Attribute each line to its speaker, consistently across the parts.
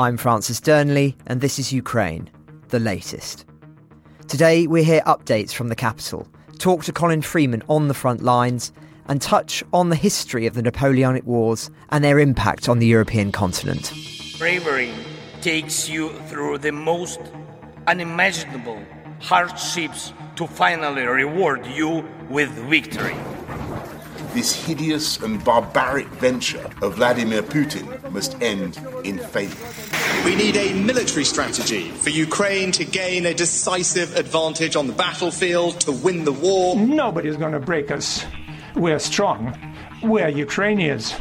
Speaker 1: I'm Francis Dearnley, and this is Ukraine, the latest. Today, we hear updates from the capital, talk to Colin Freeman on the front lines, and touch on the history of the Napoleonic Wars and their impact on the European continent.
Speaker 2: Bravery takes you through the most unimaginable hardships to finally reward you with victory.
Speaker 3: This hideous and barbaric venture of Vladimir Putin must end in failure.
Speaker 4: We need a military strategy for Ukraine to gain a decisive advantage on the battlefield, to win the war.
Speaker 5: Nobody's going to break us. We're strong. We're Ukrainians.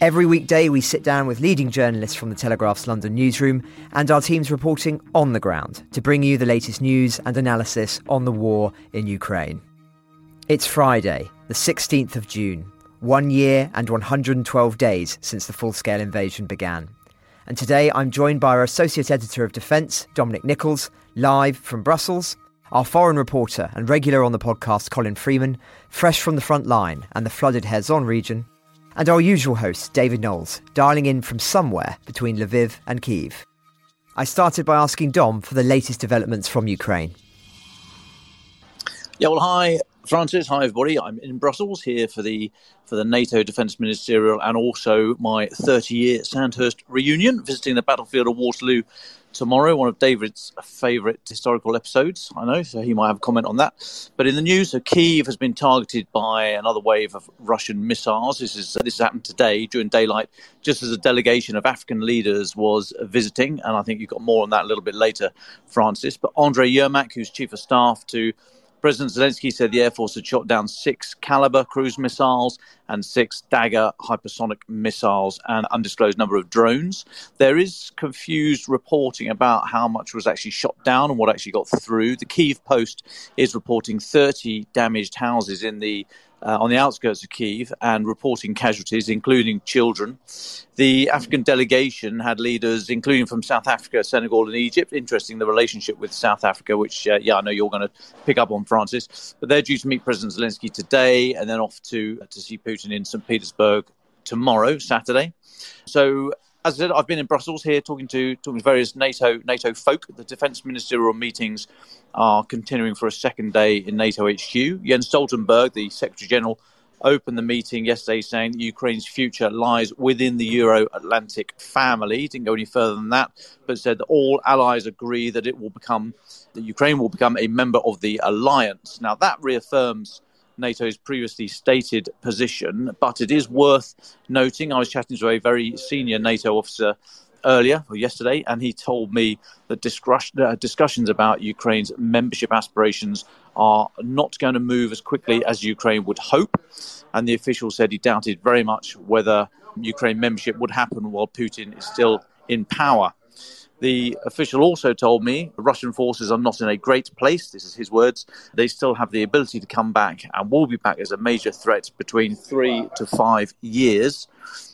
Speaker 1: Every weekday, we sit down with leading journalists from the Telegraph's London newsroom and our teams reporting on the ground to bring you the latest news and analysis on the war in Ukraine. It's Friday, the 16th of June, one year and 112 days since the full scale invasion began. And today I'm joined by our Associate Editor of Defence, Dominic Nicholls, live from Brussels, our foreign reporter and regular on the podcast, Colin Freeman, fresh from the front line and the flooded Kherson region, and our usual host, David Knowles, dialing in from somewhere between Lviv and Kiev. I started by asking Dom for the latest developments from Ukraine.
Speaker 6: Yeah, well, hi, Francis. Hi, everybody. I'm in Brussels here for the for the NATO Defence Ministerial and also my 30-year Sandhurst reunion, visiting the battlefield of Waterloo tomorrow. One of David's favourite historical episodes, I know, so he might have a comment on that. But in the news, so Kiev has been targeted by another wave of Russian missiles. This is this happened today during daylight, just as a delegation of African leaders was visiting, and I think you've got more on that a little bit later, Francis. But Andre Yermak, who's chief of staff to President Zelensky said the Air Force had shot down six Kalibr cruise missiles and six Dagger hypersonic missiles and undisclosed number of drones. There is confused reporting about how much was actually shot down and what actually got through. The Kiev Post is reporting 30 damaged houses in the uh, on the outskirts of Kiev and reporting casualties, including children. The African delegation had leaders, including from South Africa, Senegal, and Egypt. Interesting, the relationship with South Africa, which, uh, yeah, I know you're going to pick up on, Francis. But they're due to meet President Zelensky today and then off to, to see Putin in St. Petersburg tomorrow, Saturday. So as I said, I've been in Brussels here talking to talking to various NATO NATO folk. The defence ministerial meetings are continuing for a second day in NATO HQ. Jens Stoltenberg, the Secretary General, opened the meeting yesterday saying Ukraine's future lies within the Euro Atlantic family. He didn't go any further than that, but said that all allies agree that it will become that Ukraine will become a member of the alliance. Now that reaffirms NATO's previously stated position, but it is worth noting. I was chatting to a very senior NATO officer earlier or yesterday, and he told me that uh, discussions about Ukraine's membership aspirations are not going to move as quickly as Ukraine would hope. And the official said he doubted very much whether Ukraine membership would happen while Putin is still in power. The official also told me Russian forces are not in a great place. This is his words. They still have the ability to come back and will be back as a major threat between three to five years.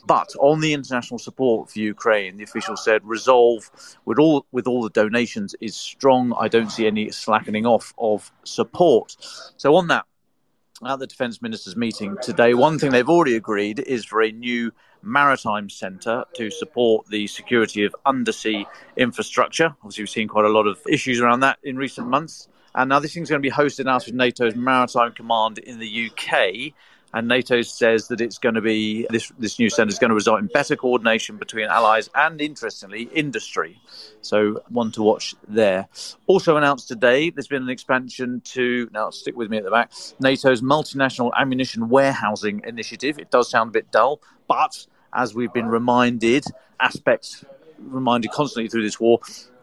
Speaker 6: But on the international support for Ukraine, the official said resolve with all with all the donations is strong. I don't see any slackening off of support. So on that, at the defence ministers' meeting today, one thing they've already agreed is for a new maritime centre to support the security of undersea infrastructure. Obviously, we've seen quite a lot of issues around that in recent months. And now this thing's going to be hosted out of NATO's Maritime Command in the UK. And NATO says that it's going to be this this new centre is going to result in better coordination between allies and, interestingly, industry. So one to watch there. Also announced today, there's been an expansion to now stick with me at the back. NATO's multinational ammunition warehousing initiative. It does sound a bit dull, but as we've been reminded, aspects reminded constantly through this war,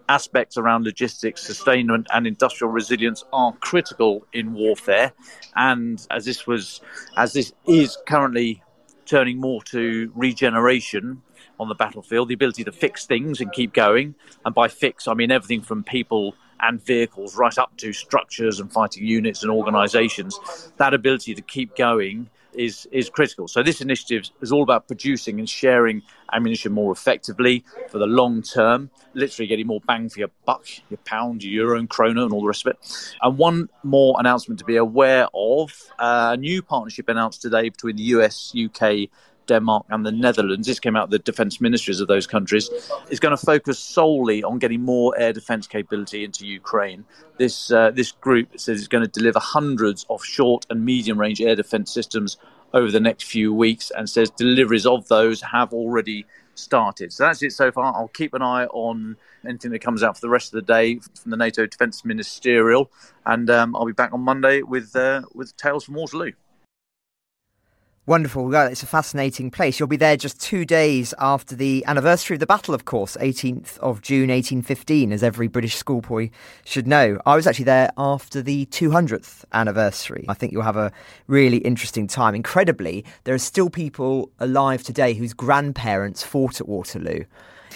Speaker 6: aspects around logistics, sustainment, and industrial resilience are critical in warfare. And as this was, as this is currently turning more to regeneration on the battlefield, the ability to fix things and keep going. And by fix, I mean everything from people and vehicles right up to structures and fighting units and organizations. That ability to keep going is is critical. So this initiative is all about producing and sharing ammunition more effectively for the long term, literally getting more bang for your buck, your pound, your euro and krona, and all the rest of it. And one more announcement to be aware of: uh, a new partnership announced today between the US, UK, Denmark and the Netherlands, this came out of the defence ministries of those countries, is going to focus solely on getting more air defence capability into Ukraine. This uh, this group says it's going to deliver hundreds of short and medium range air defence systems over the next few weeks, and says deliveries of those have already started. So that's it so far. I'll keep an eye on anything that comes out for the rest of the day from the NATO Defence Ministerial, and um, I'll be back on Monday with uh, with tales from Waterloo.
Speaker 1: Wonderful. Well, it's a fascinating place. You'll be there just two days after the anniversary of the battle, of course, 18th of June 1815, as every British schoolboy should know. I was actually there after the 200th anniversary. I think you'll have a really interesting time. Incredibly, there are still people alive today whose grandparents fought at Waterloo.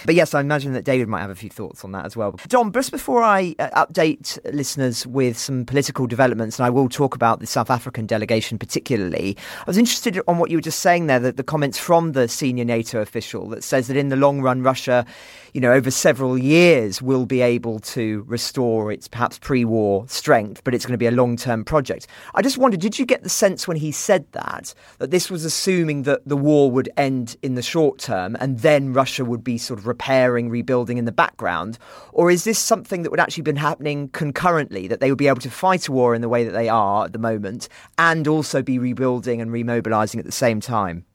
Speaker 1: But yes, I imagine that David might have a few thoughts on that as well. Don, just before I uh, update listeners with some political developments, and I will talk about the South African delegation particularly, I was interested on what you were just saying there, that the comments from the senior NATO official that says that in the long run, Russia, you know, over several years will be able to restore its perhaps pre-war strength, but it's going to be a long-term project. I just wondered, did you get the sense when he said that, that this was assuming that the war would end in the short term and then Russia would be sort of repairing, rebuilding in the background? Or is this something that would actually been happening concurrently, that they would be able to fight a war in the way that they are at the moment and also be rebuilding and remobilizing at the same time?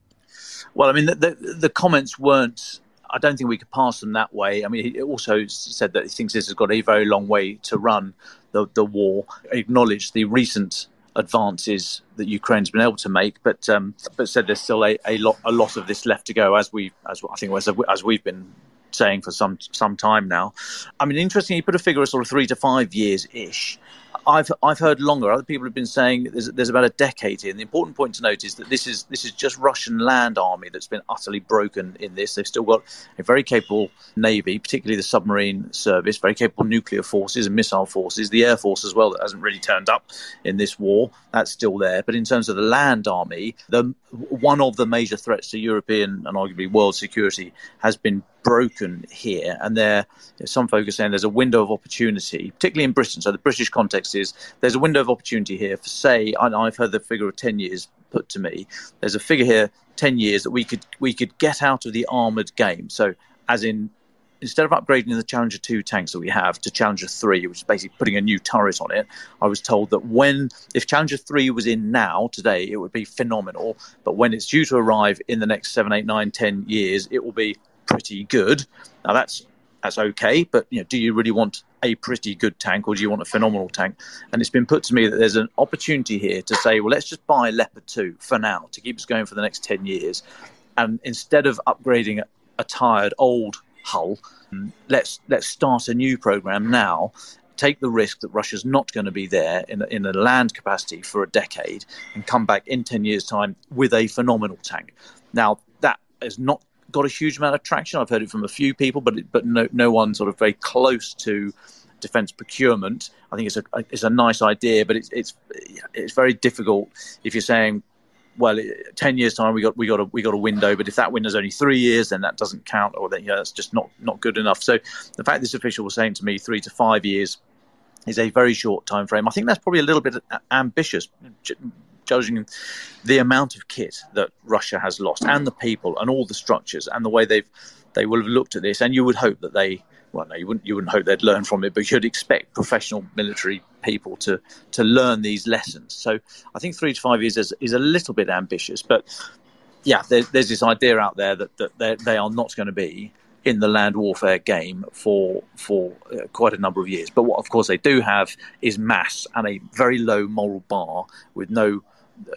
Speaker 6: Well, I mean, the, the, the comments weren't I don't think we could pass them that way. I mean, he also said that he thinks this has got a very long way to run, the, the war. Acknowledged the recent advances that Ukraine's been able to make, but um, but said there's still a, a lot a lot of this left to go, as we as I think as, as we've been saying for some some time now. I mean, interesting. He put a figure of sort of three to five years ish. I've I've heard longer. Other people have been saying there's, there's about a decade here. And the important point to note is that this is this is just Russian land army that's been utterly broken in this. They've still got a very capable navy, particularly the submarine service, very capable nuclear forces and missile forces, the air force as well that hasn't really turned up in this war. That's still there. But in terms of the land army, the one of the major threats to European and arguably world security has been broken here. And there, some folks are saying there's a window of opportunity, particularly in Britain. So the British context is there's a window of opportunity here for, say, I've heard the figure of 10 years put to me. There's a figure here, 10 years, that we could we could get out of the armoured game. So as in instead of upgrading the Challenger 2 tanks that we have to Challenger 3, which is basically putting a new turret on it, I was told that when, if Challenger 3 was in now, today, it would be phenomenal. But when it's due to arrive in the next 7, 8, 9, 10 years, it will be pretty good. Now that's that's okay, but you know, do you really want a pretty good tank or do you want a phenomenal tank? And it's been put to me that there's an opportunity here to say, well, let's just buy Leopard 2 for now to keep us going for the next 10 years. And instead of upgrading a tired old hull, let's let's start a new program now. Take the risk that Russia's not going to be there in in a land capacity for a decade and come back in 10 years' time with a phenomenal tank. Now, that is not got a huge amount of traction. I've heard it from a few people, but but no no one sort of very close to defence procurement. I think it's a it's a nice idea, but it's it's it's very difficult if you're saying, well, ten years time we got we got a we got a window, but if that window's only three years, then that doesn't count, or then yeah, that's just not not good enough. So the fact this official was saying to me three to five years is a very short time frame. I think that's probably a little bit ambitious judging the amount of kit that Russia has lost and the people and all the structures and the way they've they will have looked at this, and you would hope that they well, no, you wouldn't you wouldn't hope they'd learn from it, but you'd expect professional military people to to learn these lessons. So I think three to five years is, is a little bit ambitious, but yeah, there's, there's this idea out there that, that they are not going to be in the land warfare game for for uh, quite a number of years. But what, of course, they do have is mass and a very low moral bar with no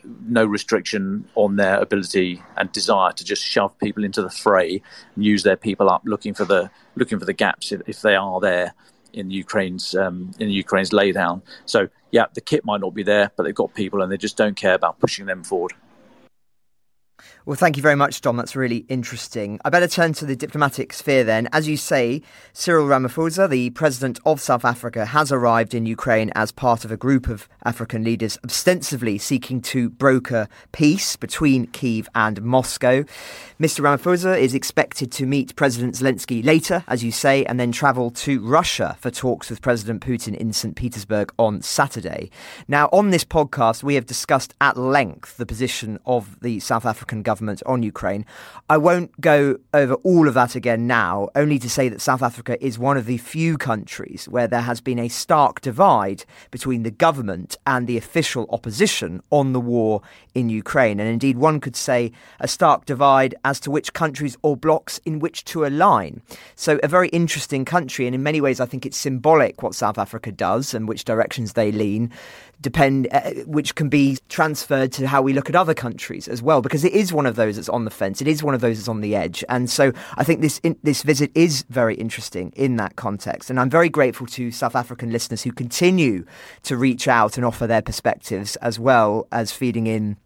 Speaker 6: no restriction on their ability and desire to just shove people into the fray and use their people up, looking for the looking for the gaps if, if they are there in Ukraine's um, in Ukraine's laydown. So yeah, the kit might not be there, but they've got people and they just don't care about pushing them forward.
Speaker 1: Well, thank you very much, Dom. That's really interesting. I better turn to the diplomatic sphere then. As you say, Cyril Ramaphosa, the president of South Africa, has arrived in Ukraine as part of a group of African leaders ostensibly seeking to broker peace between Kiev and Moscow. Mr. Ramaphosa is expected to meet President Zelensky later, as you say, and then travel to Russia for talks with President Putin in St. Petersburg on Saturday. Now, on this podcast, we have discussed at length the position of the South African government on Ukraine. I won't go over all of that again now, only to say that South Africa is one of the few countries where there has been a stark divide between the government and the official opposition on the war in Ukraine. And indeed, one could say a stark divide as to which countries or blocs in which to align. So, a very interesting country, and in many ways, I think it's symbolic what South Africa does and which directions they lean depend, uh, which can be transferred to how we look at other countries as well, because it is one of those that's on the fence. It is one of those that's on the edge, and so I think this in, this visit is very interesting in that context. And I'm very grateful to South African listeners who continue to reach out and offer their perspectives as well as feeding in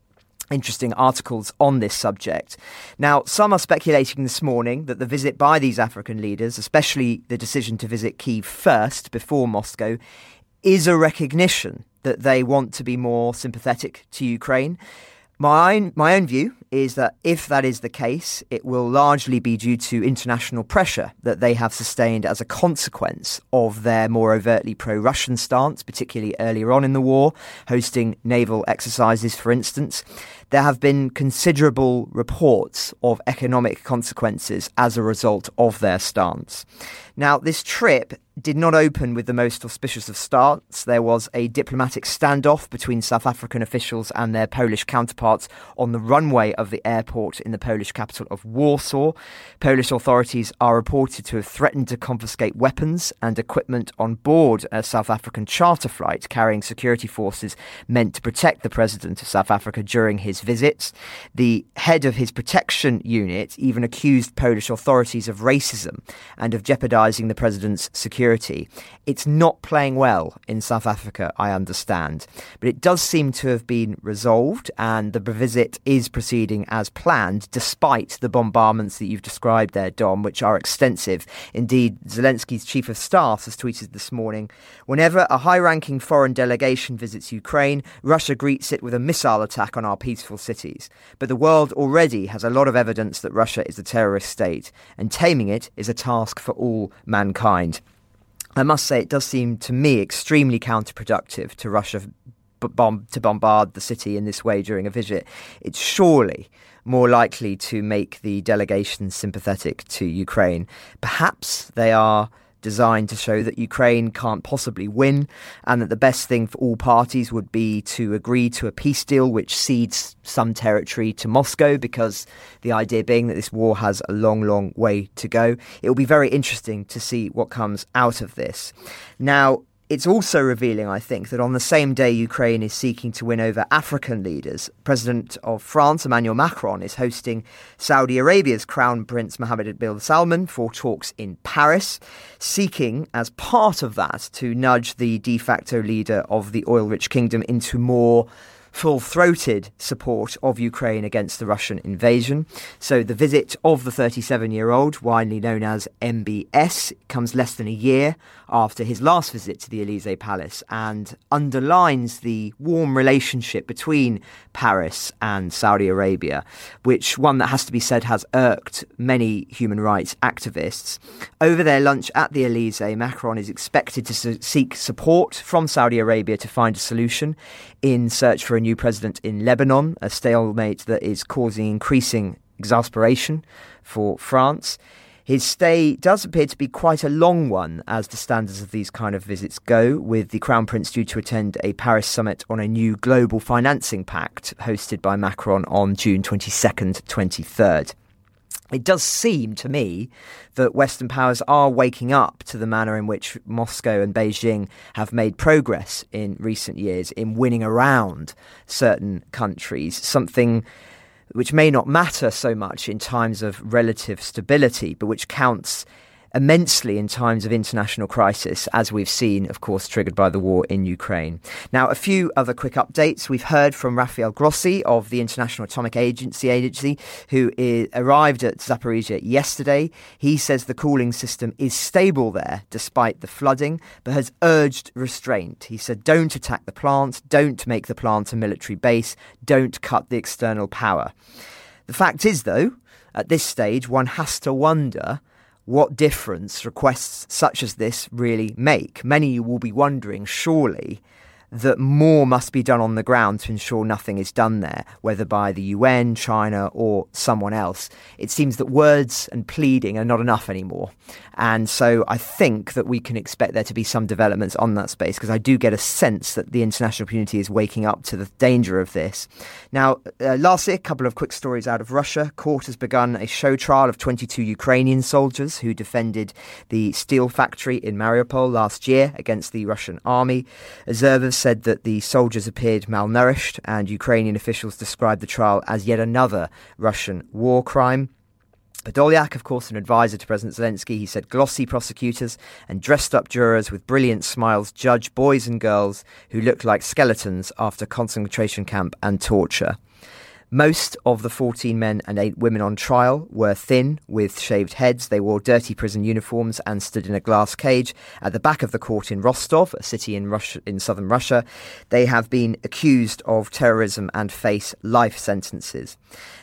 Speaker 1: interesting articles on this subject. Now, some are speculating this morning that the visit by these African leaders, especially the decision to visit Kiev first before Moscow, is a recognition that they want to be more sympathetic to Ukraine. My own, my own view is that if that is the case, it will largely be due to international pressure that they have sustained as a consequence of their more overtly pro Russian stance, particularly earlier on in the war, hosting naval exercises, for instance. There have been considerable reports of economic consequences as a result of their stance. Now, this trip did not open with the most auspicious of starts. There was a diplomatic standoff between South African officials and their Polish counterparts on the runway of the airport in the Polish capital of Warsaw. Polish authorities are reported to have threatened to confiscate weapons and equipment on board a South African charter flight carrying security forces meant to protect the president of South Africa during his visits. The head of his protection unit even accused Polish authorities of racism and of jeopardizing the president's security security. It's not playing well in South Africa, I understand, but it does seem to have been resolved, and the visit is proceeding as planned, despite the bombardments that you've described there, Dom, which are extensive. Indeed, Zelensky's chief of staff has tweeted this morning whenever a high ranking foreign delegation visits Ukraine, Russia greets it with a missile attack on our peaceful cities. But the world already has a lot of evidence that Russia is a terrorist state, and taming it is a task for all mankind. I must say, it does seem to me extremely counterproductive to Russia bomb, to bombard the city in this way during a visit. It's surely more likely to make the delegation sympathetic to Ukraine. Perhaps they are designed to show that Ukraine can't possibly win and that the best thing for all parties would be to agree to a peace deal which cedes some territory to Moscow because the idea being that this war has a long, long way to go. It will be very interesting to see what comes out of this. Now, it's also revealing, I think, that on the same day Ukraine is seeking to win over African leaders, President of France, Emmanuel Macron, is hosting Saudi Arabia's Crown Prince Mohammed bin Salman for talks in Paris, seeking, as part of that, to nudge the de facto leader of the oil rich kingdom into more full throated support of Ukraine against the Russian invasion. So the visit of the 37 year old, widely known as MBS, comes less than a year after his last visit to the Elysee Palace and underlines the warm relationship between Paris and Saudi Arabia, which one that has to be said has irked many human rights activists. Over their lunch at the Elysee, Macron is expected to su- seek support from Saudi Arabia to find a solution in search for a new president in Lebanon, a stalemate that is causing increasing exasperation for France. His stay does appear to be quite a long one, as the standards of these kind of visits go, with the Crown Prince due to attend a Paris summit on a new global financing pact hosted by Macron on June 22nd, 23rd. It does seem to me that Western powers are waking up to the manner in which Moscow and Beijing have made progress in recent years in winning around certain countries, something which may not matter so much in times of relative stability, but which counts immensely in times of international crisis, as we've seen, of course, triggered by the war in Ukraine. Now, a few other quick updates. We've heard from Rafael Grossi of the International Atomic Agency, agency who is, arrived at Zaporizhia yesterday. He says the cooling system is stable there despite the flooding, but has urged restraint. He said, don't attack the plant, don't make the plant a military base, don't cut the external power. The fact is, though, at this stage, one has to wonder what difference requests such as this really make. Many will be wondering, surely, that more must be done on the ground to ensure nothing is done there, whether by the UN, China, or someone else. It seems that words and pleading are not enough anymore. And so I think that we can expect there to be some developments on that space because I do get a sense that the international community is waking up to the danger of this. Now, uh, lastly, a couple of quick stories out of Russia. Court has begun a show trial of 22 Ukrainian soldiers who defended the steel factory in Mariupol last year against the Russian army. Observers said that the soldiers appeared malnourished, and Ukrainian officials described the trial as yet another Russian war crime. Podolyak, of course, an advisor to President Zelensky, he said glossy prosecutors and dressed up jurors with brilliant smiles judge boys and girls who looked like skeletons after concentration camp and torture. Most of the 14 men and 8 women on trial were thin, with shaved heads. They wore dirty prison uniforms and stood in a glass cage at the back of the court in Rostov, a city in, Russia, in southern Russia. They have been accused of terrorism and face life sentences.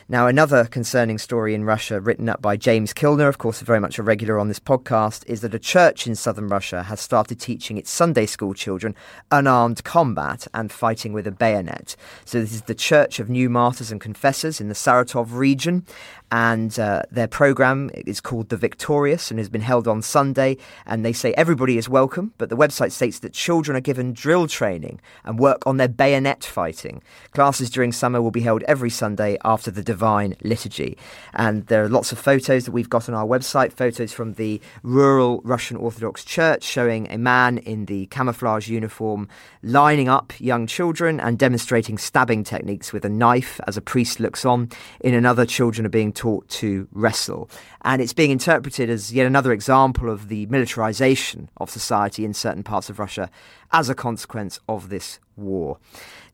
Speaker 1: Now, another concerning story in Russia, written up by James Kilner, of course, very much a regular on this podcast, is that a church in southern Russia has started teaching its Sunday school children unarmed combat and fighting with a bayonet. So, this is the Church of New Martyrs and Confessors in the Saratov region, and uh, their program is called The Victorious and has been held on Sunday. And they say everybody is welcome, but the website states that children are given drill training and work on their bayonet fighting. Classes during summer will be held every Sunday after the Divine Liturgy. And there are lots of photos that we've got on our website photos from the rural Russian Orthodox Church showing a man in the camouflage uniform lining up young children and demonstrating stabbing techniques with a knife as a priest looks on. In another, children are being taught to wrestle. And it's being interpreted as yet another example of the militarization of society in certain parts of Russia as a consequence of this war.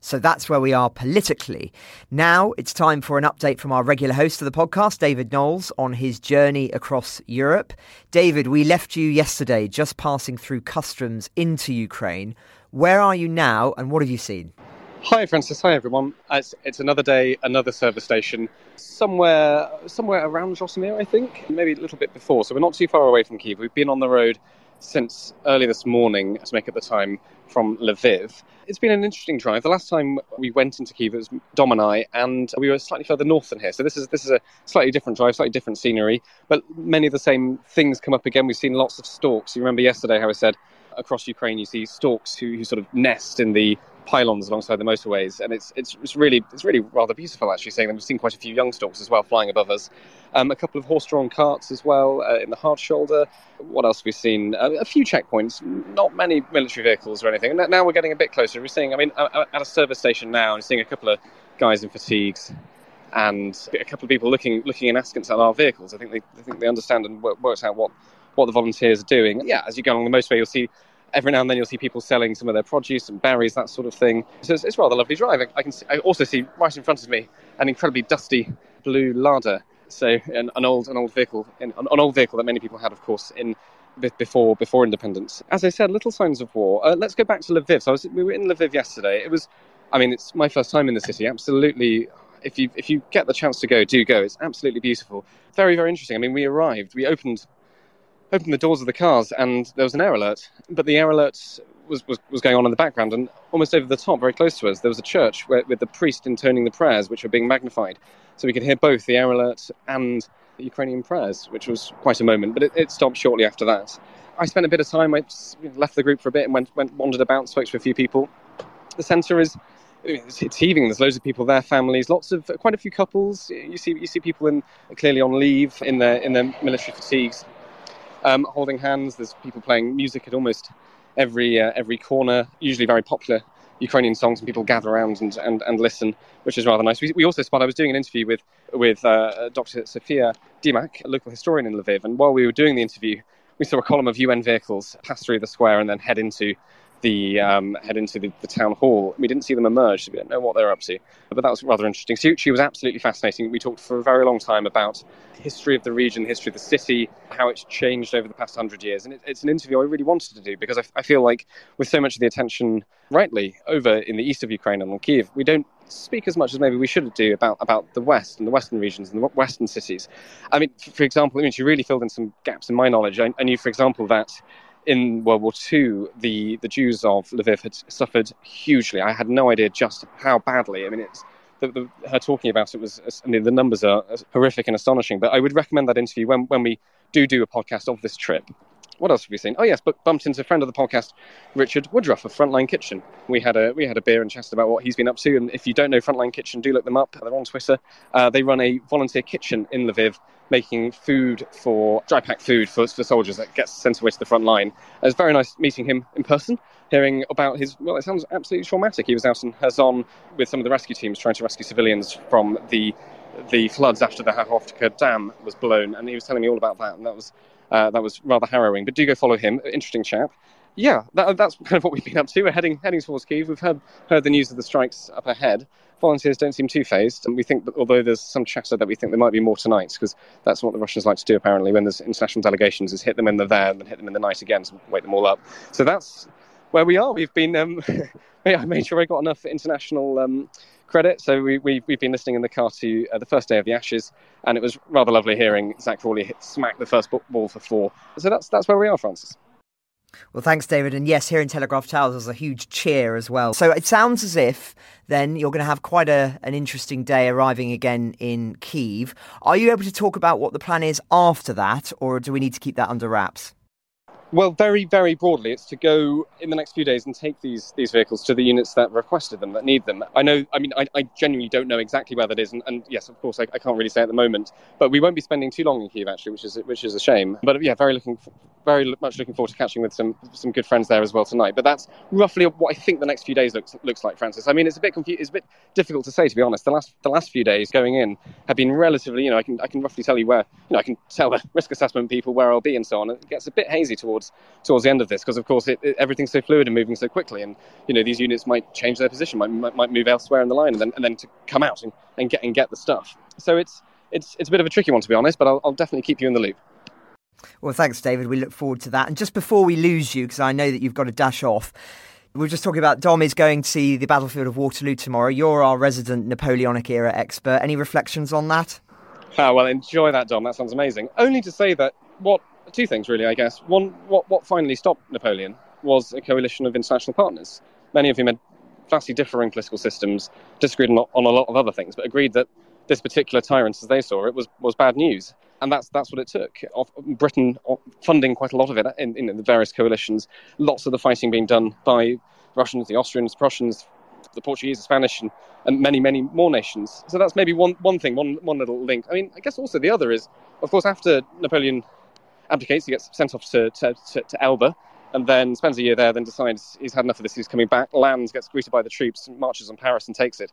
Speaker 1: So that's where we are politically. Now it's time for an update from our regular host of the podcast, David Knowles, on his journey across Europe. David, we left you yesterday just passing through customs into Ukraine. Where are you now and what have you seen?
Speaker 7: Hi, Francis. Hi, everyone. Uh, it's, it's another day, another service station, somewhere somewhere around Zhytomyr, I think, maybe a little bit before. So we're not too far away from Kiev. We've been on the road since early this morning to make it the time from Lviv. It's been an interesting drive. The last time we went into Kiev it was Dom and I, and we were slightly further north than here. So this is this is a slightly different drive, slightly different scenery, but many of the same things come up again. We've seen lots of storks. You remember yesterday how I said across Ukraine you see storks who, who sort of nest in the pylons alongside the motorways, and it's it's, it's really it's really rather beautiful actually. Seeing them, we've seen quite a few young storks as well flying above us. Um, a couple of horse-drawn carts as well uh, in the hard shoulder. What else have we seen? Uh, a few checkpoints, not many military vehicles or anything. And now we're getting a bit closer. We're seeing, I mean, at a service station now, and seeing a couple of guys in fatigues and a couple of people looking looking in askance at our vehicles. I think they I think they understand and work, works out what what the volunteers are doing. Yeah, as you go along the motorway, you'll see every now and then you'll see people selling some of their produce and berries, that sort of thing. So it's, it's rather lovely drive. I, can see, I also see right in front of me an incredibly dusty blue Lada. So an, an old an old vehicle, an, an, old vehicle that many people had, of course, in before before independence. As I said, little signs of war. Uh, let's go back to Lviv. So was, we were in Lviv yesterday. It was, I mean, it's my first time in the city. Absolutely. If you if you get the chance to go, do go. It's absolutely beautiful. Very very interesting. I mean, we arrived. We opened opened the doors of the cars and there was an air alert. But the air alert was, was, was going on in the background and almost over the top, very close to us, there was a church where, with the priest intoning the prayers, which were being magnified. So we could hear both the air alert and the Ukrainian prayers, which was quite a moment, but it, it stopped shortly after that. I spent a bit of time, I left the group for a bit and went, went wandered about, spoke to a few people. The centre is it's, heaving. There's loads of people there, families, lots of quite a few couples. You see, you see people in clearly on leave in their in their military fatigues, um, holding hands. There's people playing music at almost every uh, every corner. Usually very popular Ukrainian songs, and people gather around and, and, and listen, which is rather nice. We, we also spot. I was doing an interview with with uh, Dr. Sofia Dimak, a local historian in Lviv, and while we were doing the interview, we saw a column of UN vehicles pass through the square and then head into the um, head into the, the, town hall. We didn't see them emerge, so we don't know what they're up to. But that was rather interesting. She, she was absolutely fascinating. We talked for a very long time about the history of the region, the history of the city, how it's changed over the past hundred years. And it, it's an interview I really wanted to do because I, I, feel like with so much of the attention, rightly, over in the east of Ukraine and on Kiev, we don't speak as much as maybe we should do about, about the West and the Western regions and the Western cities. I mean, for example, I mean, she really filled in some gaps in my knowledge. I, I knew, for example, that in World War II, the, the Jews of Lviv had suffered hugely. I had no idea just how badly. I mean, it's the, the, her talking about it was, I mean, the numbers are horrific and astonishing. But I would recommend that interview when, when we do do a podcast of this trip. What else have we seen? Oh yes, but bumped into a friend of the podcast, Richard Woodruff of Frontline Kitchen. We had a we had a beer and chatted about what he's been up to. And if you don't know Frontline Kitchen, do look them up. They're on Twitter. Uh, they run a volunteer kitchen in Lviv making food for dry packed food for, for soldiers that gets sent away to the front line. It was very nice meeting him in person, hearing about his. Well, it sounds absolutely traumatic. He was out in Kherson with some of the rescue teams trying to rescue civilians from the the floods after the Kakhovka Dam was blown, and he was telling me all about that, and that was uh, that was rather harrowing. But do go follow him. Interesting chap. Yeah, that, that's kind of what we've been up to. We're heading heading towards Kiev. We've heard heard the news of the strikes up ahead volunteers don't seem too fazed. And we think that although there's some chatter that we think there might be more tonight, because that's what the Russians like to do apparently when there's international delegations, is hit them when they're there and then hit them in the night again to wake them all up. So that's where we are. We've been, um, I made sure I got enough international um, credit. So we, we, have been listening in the car to uh, the first day of the Ashes, and it was rather lovely hearing Zak Crawley hit smack the first ball for four. So that's, that's where we are, Francis.
Speaker 1: Well, thanks, David. And yes, here in Telegraph Towers, there's a huge cheer as well. So it sounds as if then you're going to have quite a, an interesting day arriving again in Kiev. Are you able to talk about what the plan is after that, or do we need to keep that under wraps?
Speaker 7: Well, very, very broadly, it's to go in the next few days and take these these vehicles to the units that requested them, that need them. I know, I mean, I, I genuinely don't know exactly where that is, and, and yes, of course, I, I, can't really say at the moment. But we won't be spending too long in Kiev, actually, which is which is a shame. But yeah, very looking, very much looking forward to catching with some some good friends there as well tonight. But that's roughly what I think the next few days looks looks like, Francis. I mean, it's a bit confused, it's a bit difficult to say, to be honest. The last the last few days going in have been relatively, you know, I can I can roughly tell you where, you know, I can tell the risk assessment people where I'll be and so on. It gets a bit hazy towards towards the end of this because, of course, it, it, everything's so fluid and moving so quickly, and you know these units might change their position, might, might, might move elsewhere in the line, and then and then to come out and, and get and get the stuff. So it's it's it's a bit of a tricky one to be honest, but I'll, I'll definitely keep you in the loop.
Speaker 1: Well, thanks, David. We look forward to that. And just before we lose you, because I know that you've got to dash off, we are just talking about Dom is going to see the battlefield of Waterloo tomorrow. You're our resident Napoleonic era expert. Any reflections on that?
Speaker 7: Oh, well, enjoy that, Dom. That sounds amazing. Only to say that what two things really, I guess. One, what what finally stopped Napoleon was a coalition of international partners, many of whom had vastly differing political systems, disagreed on, a lot of other things, but agreed that this particular tyrant, as they saw it, was was bad news. And that's that's what it took. Britain uh, funding quite a lot of it in, in the various coalitions, lots of the fighting being done by Russians, the Austrians, Prussians, the Portuguese, the Spanish, and, and many, many more nations. So that's maybe one, one thing, one, one little link. I mean, I guess also the other is, of course, after Napoleon abdicates, he gets sent off to, to, to, to Elba, and then spends a year there, then decides he's had enough of this, he's coming back, lands, gets greeted by the troops, marches on Paris and takes it.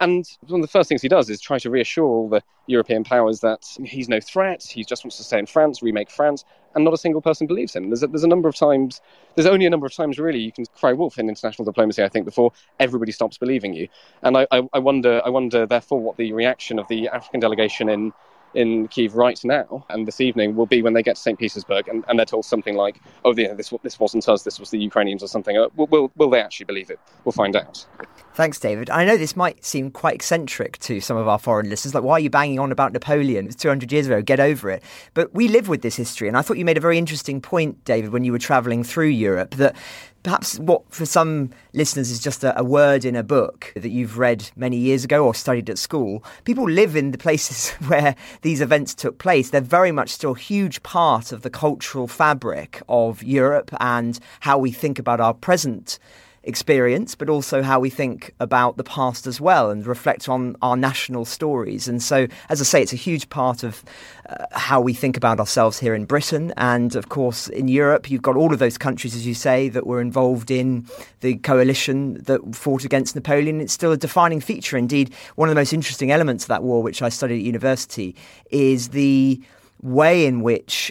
Speaker 7: And one of the first things he does is try to reassure all the European powers that he's no threat, he just wants to stay in France, remake France, and not a single person believes him. There's a, there's a number of times, there's only a number of times really you can cry wolf in international diplomacy, I think, before everybody stops believing you. And I, I, I wonder, I wonder, therefore, what the reaction of the African delegation in in Kiev right now and this evening will be when they get to St. Petersburg and, and they're told something like, oh, yeah, this, this wasn't us, this was the Ukrainians or something. Uh, will, will, will they actually believe it? We'll find out.
Speaker 1: Thanks, David. I know this might seem quite eccentric to some of our foreign listeners. Like, why are you banging on about Napoleon? It's 200 years ago. Get over it. But we live with this history. And I thought you made a very interesting point, David, when you were travelling through Europe, that perhaps what for some listeners is just a, a, word in a book that you've read many years ago or studied at school. People live in the places where these events took place. They're very much still a huge part of the cultural fabric of Europe and how we think about our present experience, but also how we think about the past as well and reflect on our national stories. And so, as I say, it's a huge part of uh, how we think about ourselves here in Britain. And of course, in Europe, you've got all of those countries, as you say, that were involved in the coalition that fought against Napoleon. It's still a defining feature. Indeed, one of the most interesting elements of that war, which I studied at university, is the way in which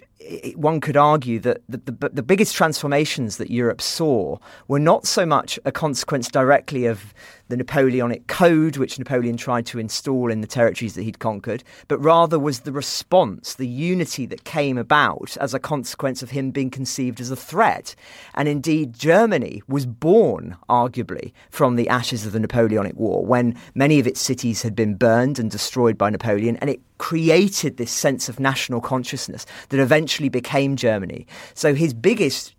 Speaker 1: one could argue that the, the, the, biggest transformations that Europe saw were not so much a consequence directly of the Napoleonic Code, which Napoleon tried to install in the territories that he'd conquered, but rather was the response, the unity that came about as a consequence of him being conceived as a threat. And indeed, Germany was born, arguably, from the ashes of the Napoleonic War, when many of its cities had been burned and destroyed by Napoleon, and it created this sense of national consciousness that eventually became Germany. So his biggest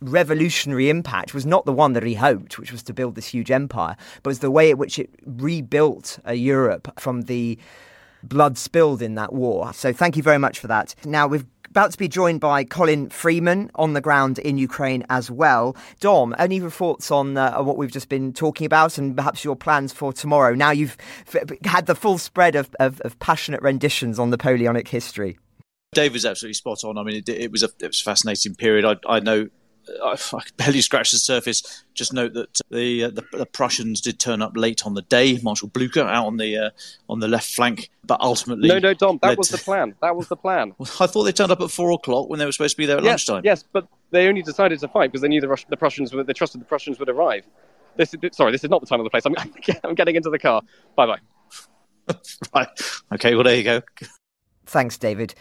Speaker 1: revolutionary impact was not the one that he hoped, which was to build this huge empire, but was the way in which it rebuilt a Europe from the blood spilled in that war. So thank you very much for that. Now we've about to be joined by Colin Freeman on the ground in Ukraine as well. Dom, any thoughts on uh, what we've just been talking about and perhaps your plans for tomorrow? Now you've f- had the full spread of, of, of passionate renditions on Napoleonic history.
Speaker 6: Dave was absolutely spot on. I mean, it, it was a it was a fascinating period. I, I know I, I barely scratched the surface. Just note that the, uh, the, the Prussians did turn up late on the day. Marshal Blucher out on the uh, on the left flank, but ultimately
Speaker 7: no, no, Dom, that was to... the plan. That was the plan.
Speaker 6: I thought they turned up at four o'clock when they were supposed to be there at
Speaker 7: yes,
Speaker 6: lunchtime.
Speaker 7: Yes, but they only decided to fight because they knew the, Rus- the Prussians would, they trusted the Prussians would arrive. This is, sorry, this is not the time or the place. I'm, I'm getting into the car. Bye bye.
Speaker 6: right. Okay. Well, there you go.
Speaker 1: Thanks, David.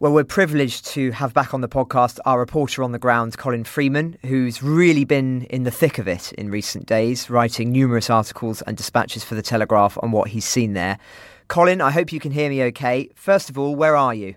Speaker 1: Well, we're privileged to have back on the podcast our reporter on the ground, Colin Freeman, who's really been in the thick of it in recent days, writing numerous articles and dispatches for the Telegraph on what he's seen there. Colin, I hope you can hear me okay. First of all, where are you?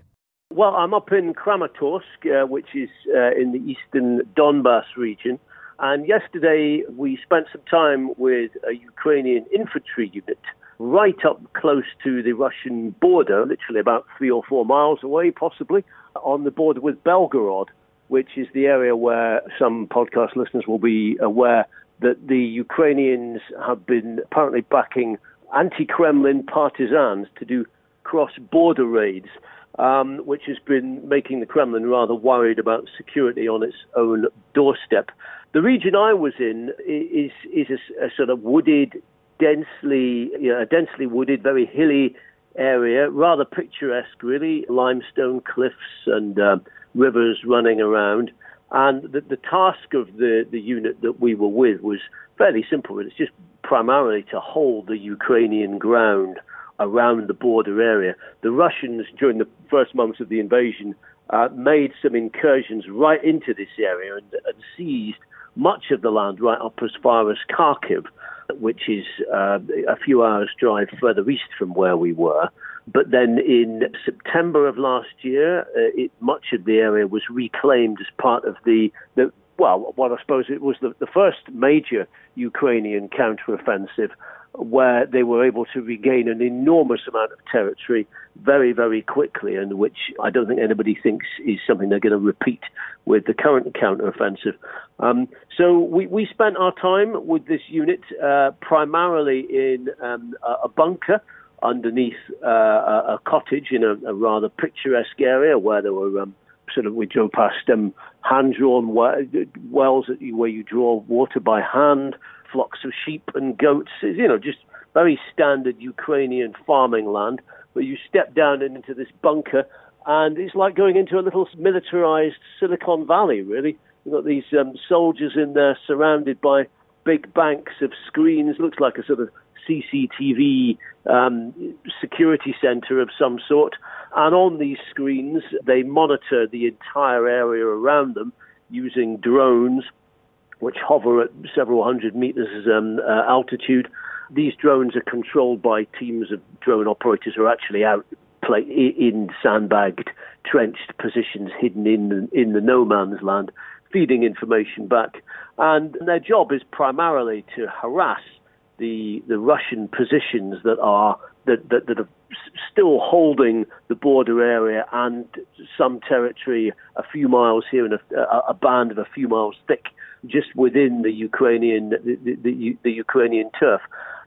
Speaker 8: Well, I'm up in Kramatorsk, uh, which is uh, in the eastern Donbass region. And yesterday we spent some time with a Ukrainian infantry unit right up close to the Russian border, literally about three or four miles away, possibly, on the border with Belgorod, which is the area where some podcast listeners will be aware that the Ukrainians have been apparently backing anti Kremlin partisans to do cross border raids. Um, which has been making the Kremlin rather worried about security on its own doorstep. The region I was in is is a, a sort of wooded densely, you know, a densely wooded, very hilly area, rather picturesque, really. Limestone cliffs and uh, rivers running around. And the, the task of the, the unit that we were with was fairly simple. It's just primarily to hold the Ukrainian ground around the border area. The Russians, during the first months of the invasion, uh, made some incursions right into this area and, and seized much of the land right up as far as Kharkiv which is uh, a few hours' drive further east from where we were. But then in September of last year, uh, it, much of the area was reclaimed as part of the, the well, what I suppose it was the, the first major Ukrainian counteroffensive where they were able to regain an enormous amount of territory very, very quickly, and which I don't think anybody thinks is something they're going to repeat with the current counteroffensive. Um, so we, we spent our time with this unit uh, primarily in um, a bunker underneath uh, a, cottage in a, a, rather picturesque area where there were um, sort of we drove past um, hand-drawn wells where you draw water by hand flocks of sheep and goats. You know, just very standard Ukrainian farming land. But you step down into this bunker, and it's like going into a little militarized Silicon Valley, really. You've got these um, soldiers in there surrounded by big banks of screens. Looks like a sort of CCTV um, security center of some sort. And on these screens, they monitor the entire area around them using drones which hover at several hundred meters um, uh, altitude. These drones are controlled by teams of drone operators who are actually out play, in sandbagged, trenched positions hidden in the, in the no man's land. feeding information back. And their job is primarily to harass the the Russian positions that are that, that, that are still holding the border area and some territory a few miles here and a, a band of a few miles thick just within the Ukrainian the, the, the Ukrainian turf.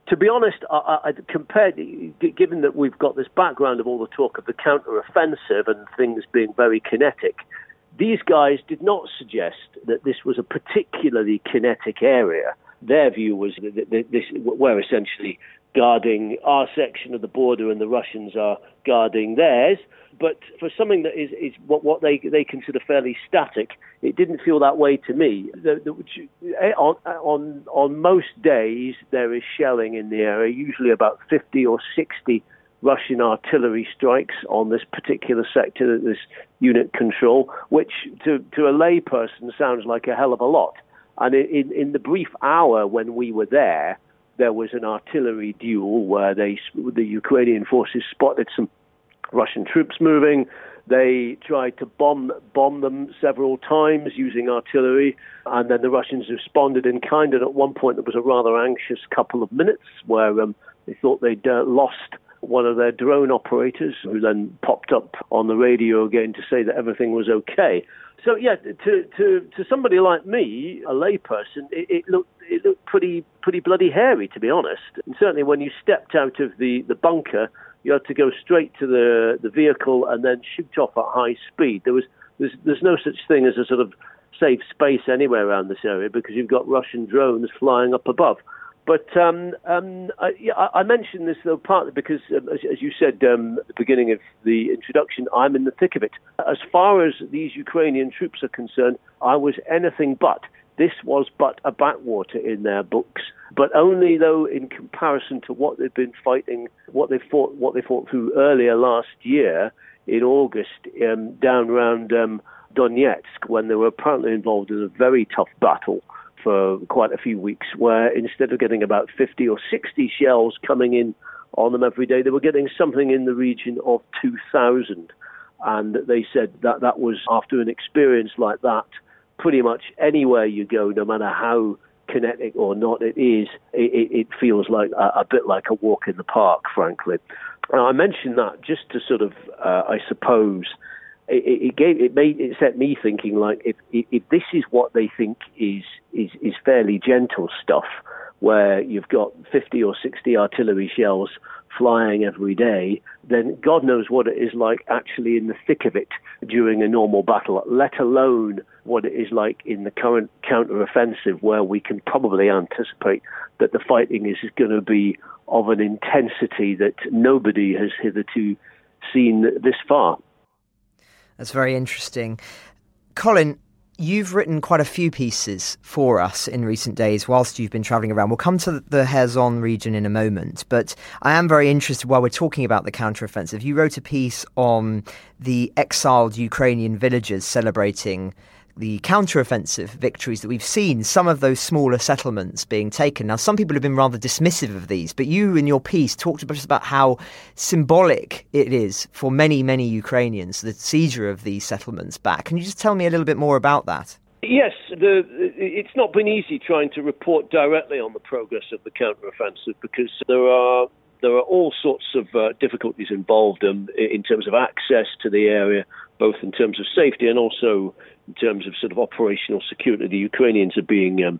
Speaker 8: To be honest, I, I compared, given that we've got this background of all the talk of the counter-offensive and things being very kinetic, these guys did not suggest that this was a particularly kinetic area. Their view was that this, we're essentially guarding our section of the border and the Russians are guarding theirs. But for something that is, is what, what they, they consider fairly static, it didn't feel that way to me. The, the, eh, on, on, on most days, there is shelling in the area, usually about 50 or 60 Russian artillery strikes on this particular sector that this unit control, which to, to a layperson sounds like a hell of a lot. And in, in the brief hour when we were there, there was an artillery duel where they, the Ukrainian forces spotted some Russian troops moving. They tried to bomb bomb them several times using artillery, and then the Russians responded in kind. And at one point, there was a rather anxious couple of minutes where um, they thought they'd uh, lost one of their drone operators, who then popped up on the radio again to say that everything was okay. So yeah, to to to somebody like me, a layperson, it, it looked it looked pretty pretty bloody hairy, to be honest. And certainly when you stepped out of the the bunker, you had to go straight to the the vehicle and then shoot off at high speed. There was there's there's no such thing as a sort of safe space anywhere around this area because you've got Russian drones flying up above. But um, um, I, yeah, I, mentioned this though partly because, um, as, as, you said um, at the beginning of the introduction, I'm in the thick of it. As far as these Ukrainian troops are concerned, I was anything but. This was but a backwater in their books, but only though in comparison to what they've been fighting, what they fought, what they fought through earlier last year in August um, down around um, Donetsk, when they were apparently involved in a very tough battle for quite a few weeks, where instead of getting about 50 or 60 shells coming in on them every day, they were getting something in the region of 2,000. And they said that that was after an experience like that, pretty much anywhere you go, no matter how kinetic or not it is, it, it feels like a, a, bit like a walk in the park, frankly. And I mentioned that just to sort of, uh, I suppose, it, it, gave it made it set me thinking like if if this is what they think is is is fairly gentle stuff, where you've got 50 or 60 artillery shells flying every day, then God knows what it is like actually in the thick of it during a normal battle, let alone what it is like in the current counter-offensive where we can probably anticipate that the fighting is going to be of an intensity that nobody has hitherto seen this far.
Speaker 1: That's very interesting. Colin, you've written quite a few pieces for us in recent days whilst you've been travelling around. We'll come to the Kherson region in a moment, but I am very interested while we're talking about the counteroffensive. You wrote a piece on the exiled Ukrainian villagers celebrating the counteroffensive victories that we've seen, some of those smaller settlements being taken. Now, some people have been rather dismissive of these, but you, in your piece, talked about how symbolic it is for many, many Ukrainians, the seizure of these settlements back. Can you just tell me a little bit more about that?
Speaker 8: Yes, the, it's not been easy trying to report directly on the progress of the counteroffensive because there are there are all sorts of uh, difficulties involved um, in terms of access to the area, both in terms of safety and also in terms of sort of operational security. The Ukrainians are being um,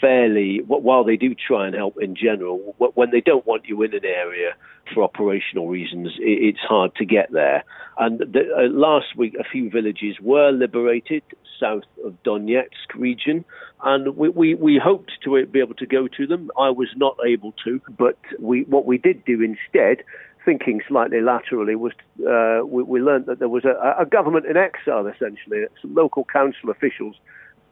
Speaker 8: fairly, while they do try and help in general, when they don't want you in an area for operational reasons, it's hard to get there. And the, uh, last week, a few villages were liberated south of Donetsk region, and we, we, we hoped to be able to go to them. I was not able to, but we, what we did do instead thinking slightly laterally was uh, we, we, learned that there was a, a, government in exile, essentially, some local council officials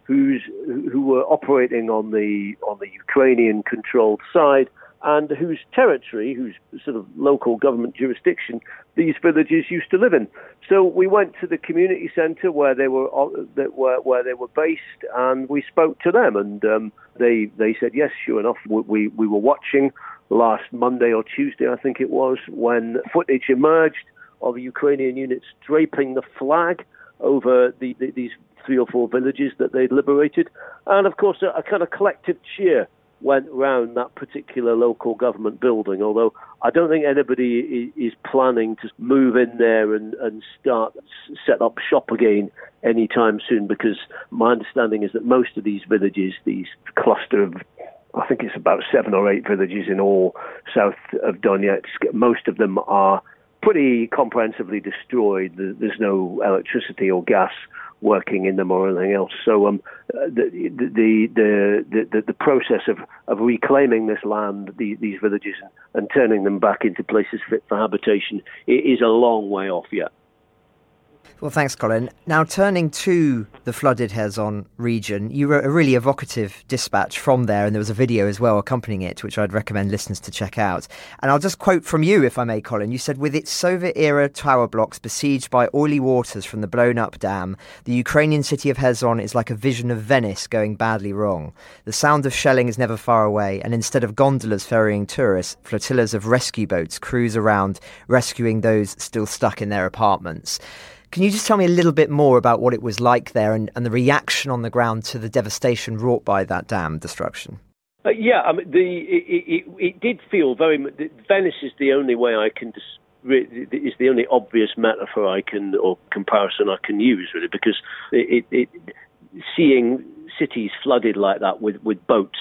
Speaker 8: who's, who were operating on the on the Ukrainian controlled side and whose territory, whose sort of local government jurisdiction, these villages used to live in. So we went to the community centre where they were where they were based, and we spoke to them, and um, they they said yes, sure enough, we we were watching last Monday or Tuesday, I think it was, when footage emerged of Ukrainian units draping the flag over the, the, these three or four villages that they'd liberated. And of course, a, a kind of collective cheer went round that particular local government building, although I don't think anybody is planning to move in there and, and start set up shop again anytime soon because my understanding is that most of these villages, these cluster of I think it's about seven or eight villages in all south of Donetsk. Most of them are pretty comprehensively destroyed. There's no electricity or gas working in them or anything else. So um, the, the, the, the, the process of, of reclaiming this land, the, these villages, and turning them back into places fit for habitation is a long way off yet.
Speaker 1: Well, thanks, Colin. Now, turning to the flooded Kherson region, you wrote a really evocative dispatch from there, and there was a video as well accompanying it, which I'd recommend listeners to check out. And I'll just quote from you, if I may, Colin. You said, With its Soviet era tower blocks besieged by oily waters from the blown up dam, the Ukrainian city of Kherson is like a vision of Venice going badly wrong. The sound of shelling is never far away, and instead of gondolas ferrying tourists, flotillas of rescue boats cruise around rescuing those still stuck in their apartments. Can you just tell me a little bit more about what it was like there and, and the reaction on the ground to the devastation wrought by that dam destruction?
Speaker 8: Uh, yeah, I mean, the it, it, it, did feel very. Venice is the only way I can. is the only obvious metaphor I can or comparison I can use really because it, it seeing cities flooded like that with with boats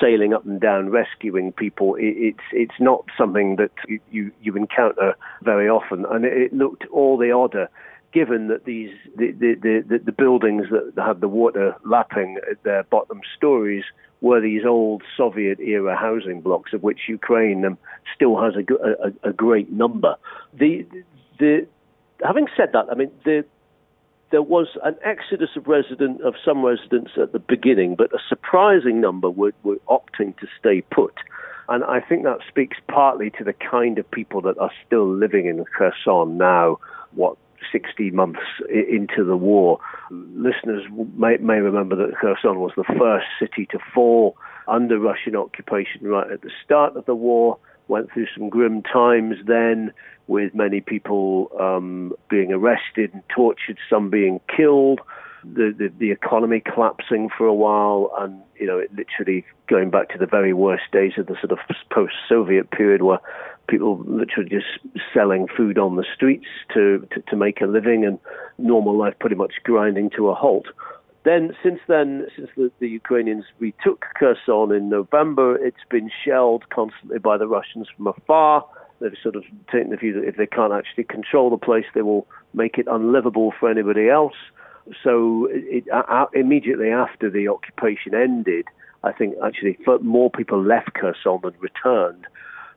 Speaker 8: sailing up and down rescuing people it's it's not something that you, you encounter very often and it looked all the odder given that these the, the, the, the buildings that had the water lapping at their bottom stories were these old Soviet era housing blocks, of which Ukraine um, still has a, a, a, great number. The, the, having said that, I mean, the, there was an exodus of resident of some residents at the beginning, but a surprising number were, were opting to stay put. And I think that speaks partly to the kind of people that are still living in Kherson now, what 60 months into the war. Listeners may, may remember that Kherson was the first city to fall under Russian occupation right at the start of the war. Went through some grim times then, with many people um, being arrested and tortured, some being killed. The, the, the economy collapsing for a while, and you know, it literally going back to the very worst days of the sort of post-Soviet period, where people literally just selling food on the streets to, to, to make a living and normal life pretty much grinding to a halt. Then, since then, since the, the Ukrainians retook Kherson in November, it's been shelled constantly by the Russians from afar. They've sort of taken the view that if they can't actually control the place, they will make it unlivable for anybody else. So, it, uh, immediately after the occupation ended, I think actually more people left Kherson than returned.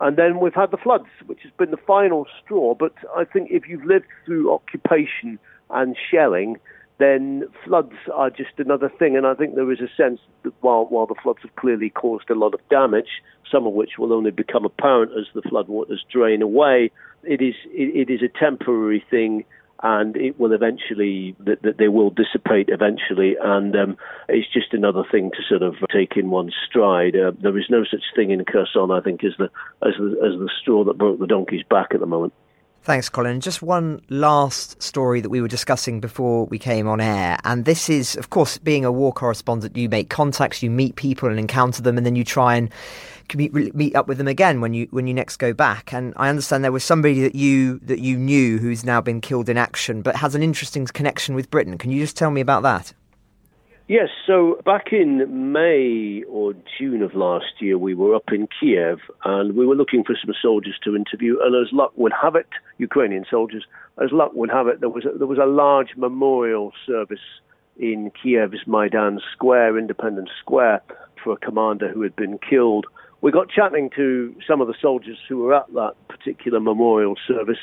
Speaker 8: And then we've had the floods, which has been the final straw. But I think if you've lived through occupation and shelling, then floods are just another thing. And I think there is a sense that while, while the floods have clearly caused a lot of damage, some of which will only become apparent as the floodwaters drain away, it is, it, it is a temporary thing and it will eventually that, they will dissipate eventually, and um, it's just another thing to sort of take in one stride. Uh, there is no such thing in Kherson, I think, as the as the as the straw that broke the donkey's back at the moment.
Speaker 1: Thanks, Colin. Just one last story that we were discussing before we came on air. And this is, of course, being a war correspondent, you make contacts, you meet people and encounter them, and then you try and meet, meet up with them again when you when you next go back. And I understand there was somebody that you that you knew who's now been killed in action, but has an interesting connection with Britain. Can you just tell me about that?
Speaker 8: Yes, so back in May or June of last year, we were up in Kiev and we were looking for some soldiers to interview. And as luck would have it, Ukrainian soldiers, as luck would have it, there was a, there was a large memorial service in Kiev's Maidan Square, Independence Square, for a commander who had been killed we got chatting to some of the soldiers who were at that particular memorial service,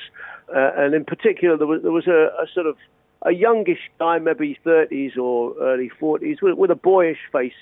Speaker 8: uh, and in particular, there was there was a, a, sort of a youngish guy, maybe 30s or early 40s, with, with a boyish face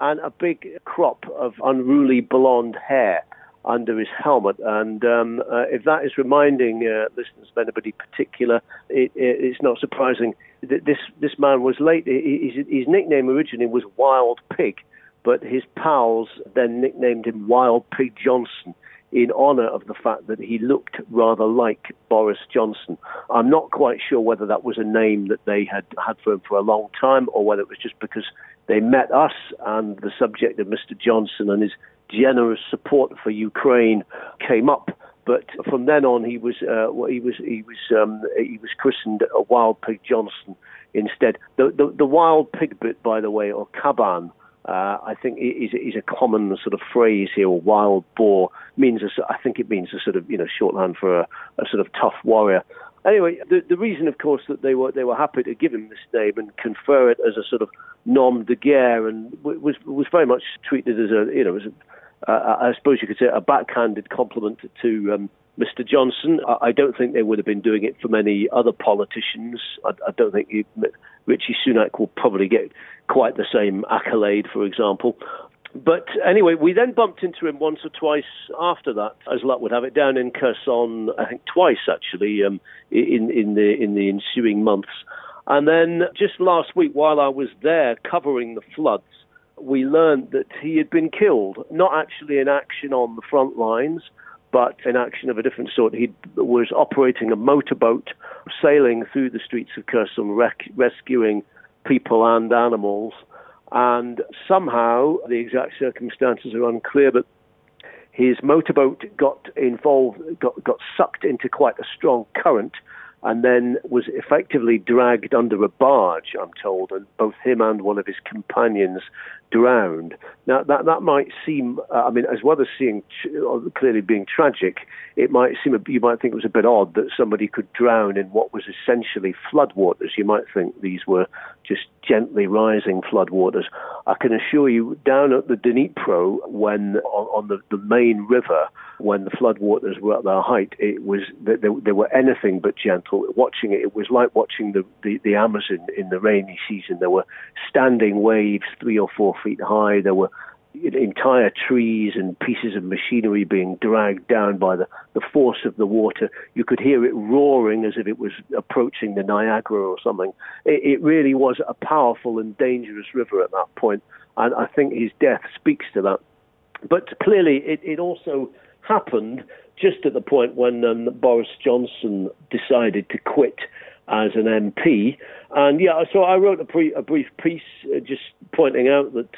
Speaker 8: and a big crop of unruly blonde hair under his helmet. And um, uh, if that is reminding uh, listeners of anybody particular, it, it, it's not surprising that this this man was late. His, his nickname originally was Wild Pig but his pals then nicknamed him Wild Pig Johnson in honor of the fact that he looked rather like Boris Johnson. I'm not quite sure whether that was a name that they had had for him for a long time or whether it was just because they met us and the subject of Mr. Johnson and his generous support for Ukraine came up. But from then on, he was uh, he was he was um, he was christened a Wild Pig Johnson instead. The, the, the wild pig bit, by the way, or caban, uh, I think is, is a common sort of phrase here, wild boar means. A, I think it means a sort of you know shorthand for a, a sort of tough warrior. Anyway, the, the reason, of course, that they were they were happy to give him this name and confer it as a sort of nom de guerre, and was was very much treated as a you know as a, uh, I suppose you could say a backhanded compliment to um, Mr. Johnson. I, don't think they would have been doing it for many other politicians. I, I don't think Rishi Sunak will probably get quite the same accolade, for example. But anyway, we then bumped into him once or twice after that, as luck would have it, down in Kherson. I think twice actually um, in in the in the ensuing months. And then just last week, while I was there covering the floods, we learned that he had been killed, not actually in action on the front lines, but in action of a different sort. He was operating a motorboat, sailing through the streets of Kherson, rec- rescuing people and animals. And somehow, the exact circumstances are unclear, but his motorboat got involved, got, got sucked into quite a strong current, and then was effectively dragged under a barge, I'm told, and both him and one of his companions drowned. Now, that, that might seem, uh, I mean, as well as seeing uh, clearly being tragic, it might seem, you might think it was a bit odd that somebody could drown in what was essentially floodwaters. You might think these were just gently rising floodwaters. I can assure you, down at the Dnipro, when on, on the, the main river, when the floodwaters were at their height, it was they, they were anything but gentle. Watching it, it was like watching the, the, the Amazon in the rainy season. There were standing waves three or four feet high. There were entire trees and pieces of machinery being dragged down by the, the force of the water. You could hear it roaring as if it was approaching the Niagara or something. It, it really was a powerful and dangerous river at that point. point, and I think his death speaks to that. But clearly, it, it also happened just at the point when um, Boris Johnson decided to quit as an MP. And yeah, so I wrote a, pre- a brief piece uh, just pointing out that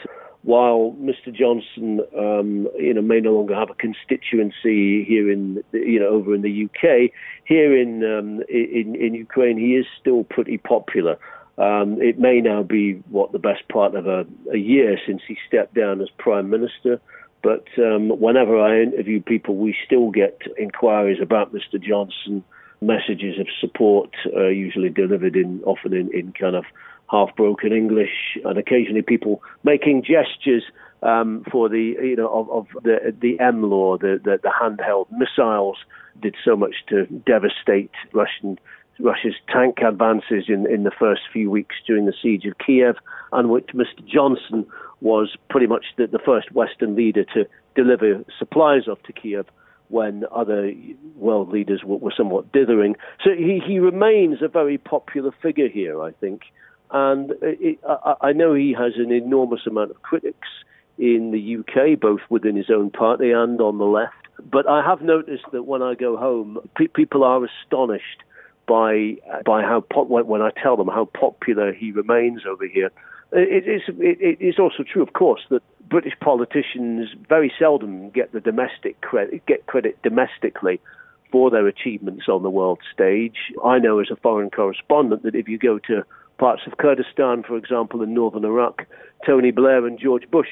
Speaker 8: while Mr. Johnson, um, you know, may no longer have a constituency here in, you know, over in the UK, here in um, in, in Ukraine, he is still pretty popular. Um, it may now be what the best part of a, a year since he stepped down as prime minister. But um, whenever I interview people, we still get inquiries about Mr. Johnson, messages of support, uh, usually delivered in often in, in kind of half broken English, and occasionally people making gestures um, for the you know of, of the the NLAW, the, the, the handheld missiles, did so much to devastate Russian Russia's tank advances in, in the first few weeks during the siege of Kiev, and which Mr. Johnson was pretty much the, the first Western leader to deliver supplies off to Kiev when other world leaders were, were somewhat dithering. So he, he remains a very popular figure here, I think. And it, I, I know he has an enormous amount of critics in the UK, both within his own party and on the left. But I have noticed that when I go home, pe- people are astonished by by how when I tell them how popular he remains over here. It is it, it is also true, of course, that British politicians very seldom get the domestic credit get credit domestically for their achievements on the world stage. I know as a foreign correspondent that if you go to parts of Kurdistan, for example, in northern Iraq, Tony Blair and George Bush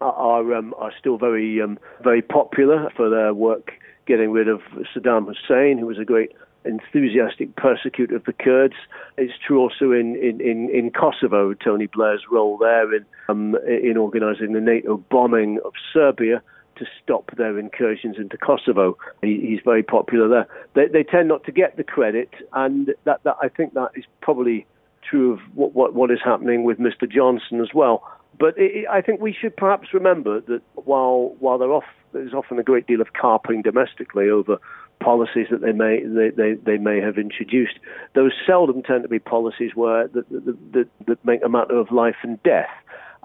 Speaker 8: are um, are still very um, very popular for their work getting rid of Saddam Hussein, who was a great enthusiastic persecutor of the Kurds. It's true also in, in, in, in Kosovo, Tony Blair's role there in um, in organising the NATO bombing of Serbia to stop their incursions into Kosovo. He, he's very popular there. They, they tend not to get the credit, and that, that I think that is probably true of what, what, what is happening with Mr. Johnson as well. But it, I think we should perhaps remember that while while off, there's often a great deal of carping domestically over policies that they may they, they, they may have introduced, those seldom tend to be policies where that, that, that, that make a matter of life and death.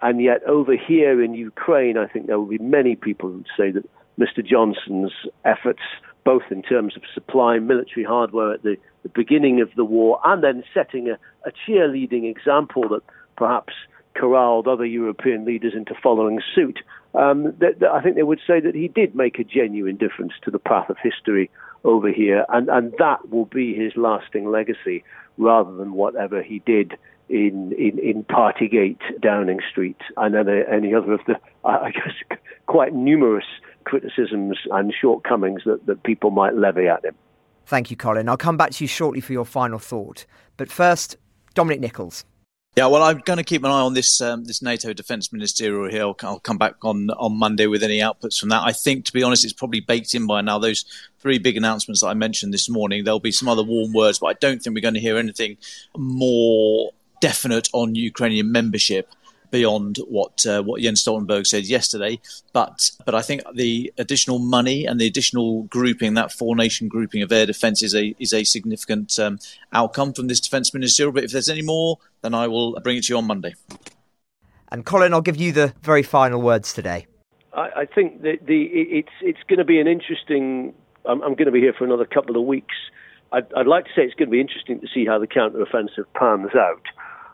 Speaker 8: And yet, over here in Ukraine, I think there will be many people who say that Mr. Johnson's efforts, both in terms of supplying military hardware at the, the beginning of the war and then setting a, a cheerleading example that perhaps corralled other European leaders into following suit. Um, that, that I think they would say that he did make a genuine difference to the path of history over here, and, and that will be his lasting legacy rather than whatever he did in, in, in Partygate, Downing Street, and any, other of the, I guess, quite numerous criticisms and shortcomings that, that people might levy at him.
Speaker 1: Thank you, Colin. I'll come back to you shortly for your final thought. But first, Dominic Nicholls.
Speaker 6: Yeah, well, I'm going to keep an eye on this um, this NATO defence ministerial here. I'll, I'll, come back on on Monday with any outputs from that. I think, to be honest, it's probably baked in by now. Those three big announcements that I mentioned this morning. There'll be some other warm words, but I don't think we're going to hear anything more definite on Ukrainian membership beyond what uh, what Jens Stoltenberg said yesterday. But but I think the additional money and the additional grouping, that four nation grouping of air defence, is a is a significant um, outcome from this defence ministerial. But if there's any more, then I will bring it to you on Monday.
Speaker 1: And Colin, I'll give you the very final words today.
Speaker 8: I, I think that the it's it's going to be an interesting. I'm, I'm going to be here for another couple of weeks. I'd, I'd like to say it's going to be interesting to see how the counter-offensive pans out.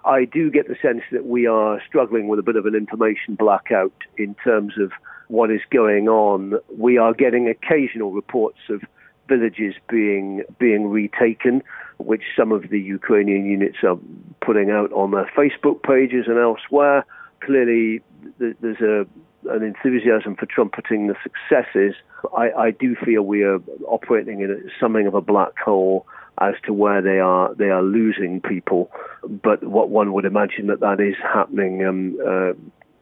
Speaker 8: I do get the sense that we are struggling with a bit of an information blackout in terms of what is going on. We are getting occasional reports of villages being being retaken, which some of the Ukrainian units are putting out on their Facebook pages and elsewhere. Clearly, there's a an enthusiasm for trumpeting the successes. I, I do feel we are operating in something of a black hole as to where they are they are losing people. But what one would imagine that that is happening um, uh,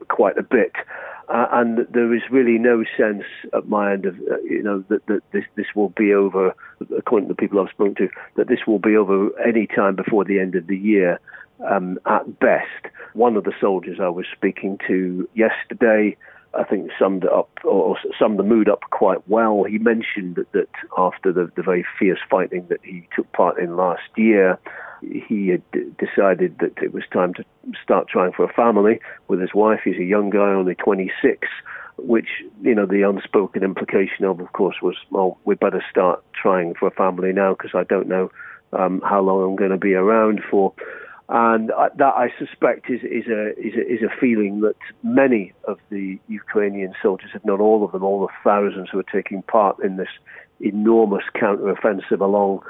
Speaker 8: quite a bit. Uh, and there is really no sense at my end of uh, you know that, that this this will be over according to the people I've spoken to that this will be over any time before the end of the year um, at best. One of the soldiers I was speaking to yesterday I think summed it up or summed the mood up quite well. He mentioned that, that after the, the very fierce fighting that he took part in last year, he had decided that it was time to start trying for a family with his wife. He's a young guy, only 26, which, you know, the unspoken implication of, of course, was, well, we better start trying for a family now because I don't know um, how long I'm going to be around for and that I suspect is is a, is a is a feeling that many of the Ukrainian soldiers, if not all of them, all the thousands who are taking part in this enormous counter-offensive along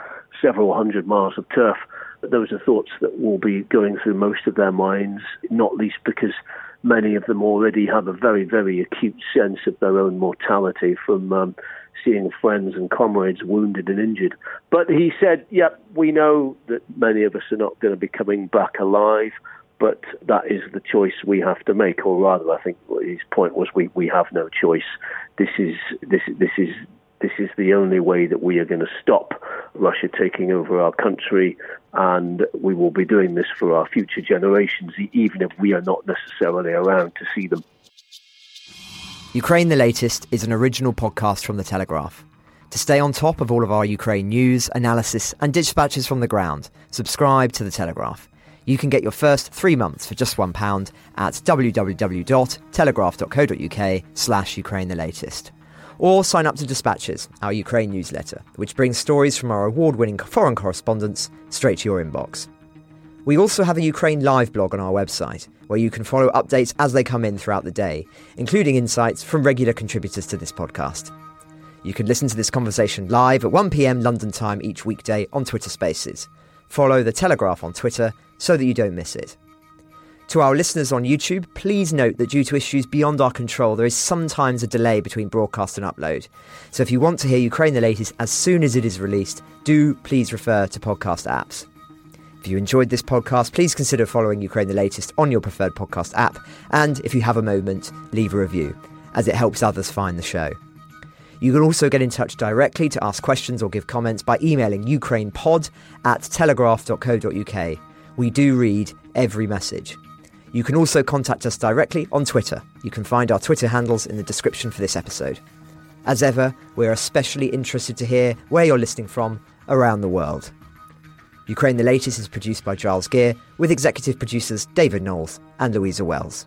Speaker 8: several hundred miles of turf, those are thoughts that will be going through most of their minds, not least because many of them already have a very, very acute sense of their own mortality from um, seeing friends and comrades wounded and injured. But he said, yep, we know that many of us are not going to be coming back alive, but that is the choice we have to make. Or rather, I think his point was we, we have no choice. This is, this, this is, this is the only way that we are going to stop Russia taking over our country, and we will be doing this for our future generations, even if we are not necessarily around to see them.
Speaker 1: Ukraine the Latest is an original podcast from The Telegraph. To stay on top of all of our Ukraine news, analysis, and dispatches from the ground, subscribe to The Telegraph. You can get your first three months for just £1 at www.telegraph.co.uk slash Ukraine the Latest. Or sign up to Dispatches, our Ukraine newsletter, which brings stories from our award winning foreign correspondents straight to your inbox. We also have a Ukraine live blog on our website, where you can follow updates as they come in throughout the day, including insights from regular contributors to this podcast. You can listen to this conversation live at 1pm London time each weekday on Twitter Spaces. Follow The Telegraph on Twitter so that you don't miss it. To our listeners on YouTube, please note that due to issues beyond our control, there is sometimes a delay between broadcast and upload. So if you want to hear Ukraine the latest as soon as it is released, do please refer to podcast apps. If you enjoyed this podcast, please consider following Ukraine the Latest on your preferred podcast app. And if you have a moment, leave a review, as it helps others find the show. You can also get in touch directly to ask questions or give comments by emailing ukrainepod at telegraph.co.uk. We do read every message. You can also contact us directly on Twitter. You can find our Twitter handles in the description for this episode. As ever, we're especially interested to hear where you're listening from around the world. Ukraine the Latest is produced by Giles Gear, with executive producers David Knowles and Louisa Wells.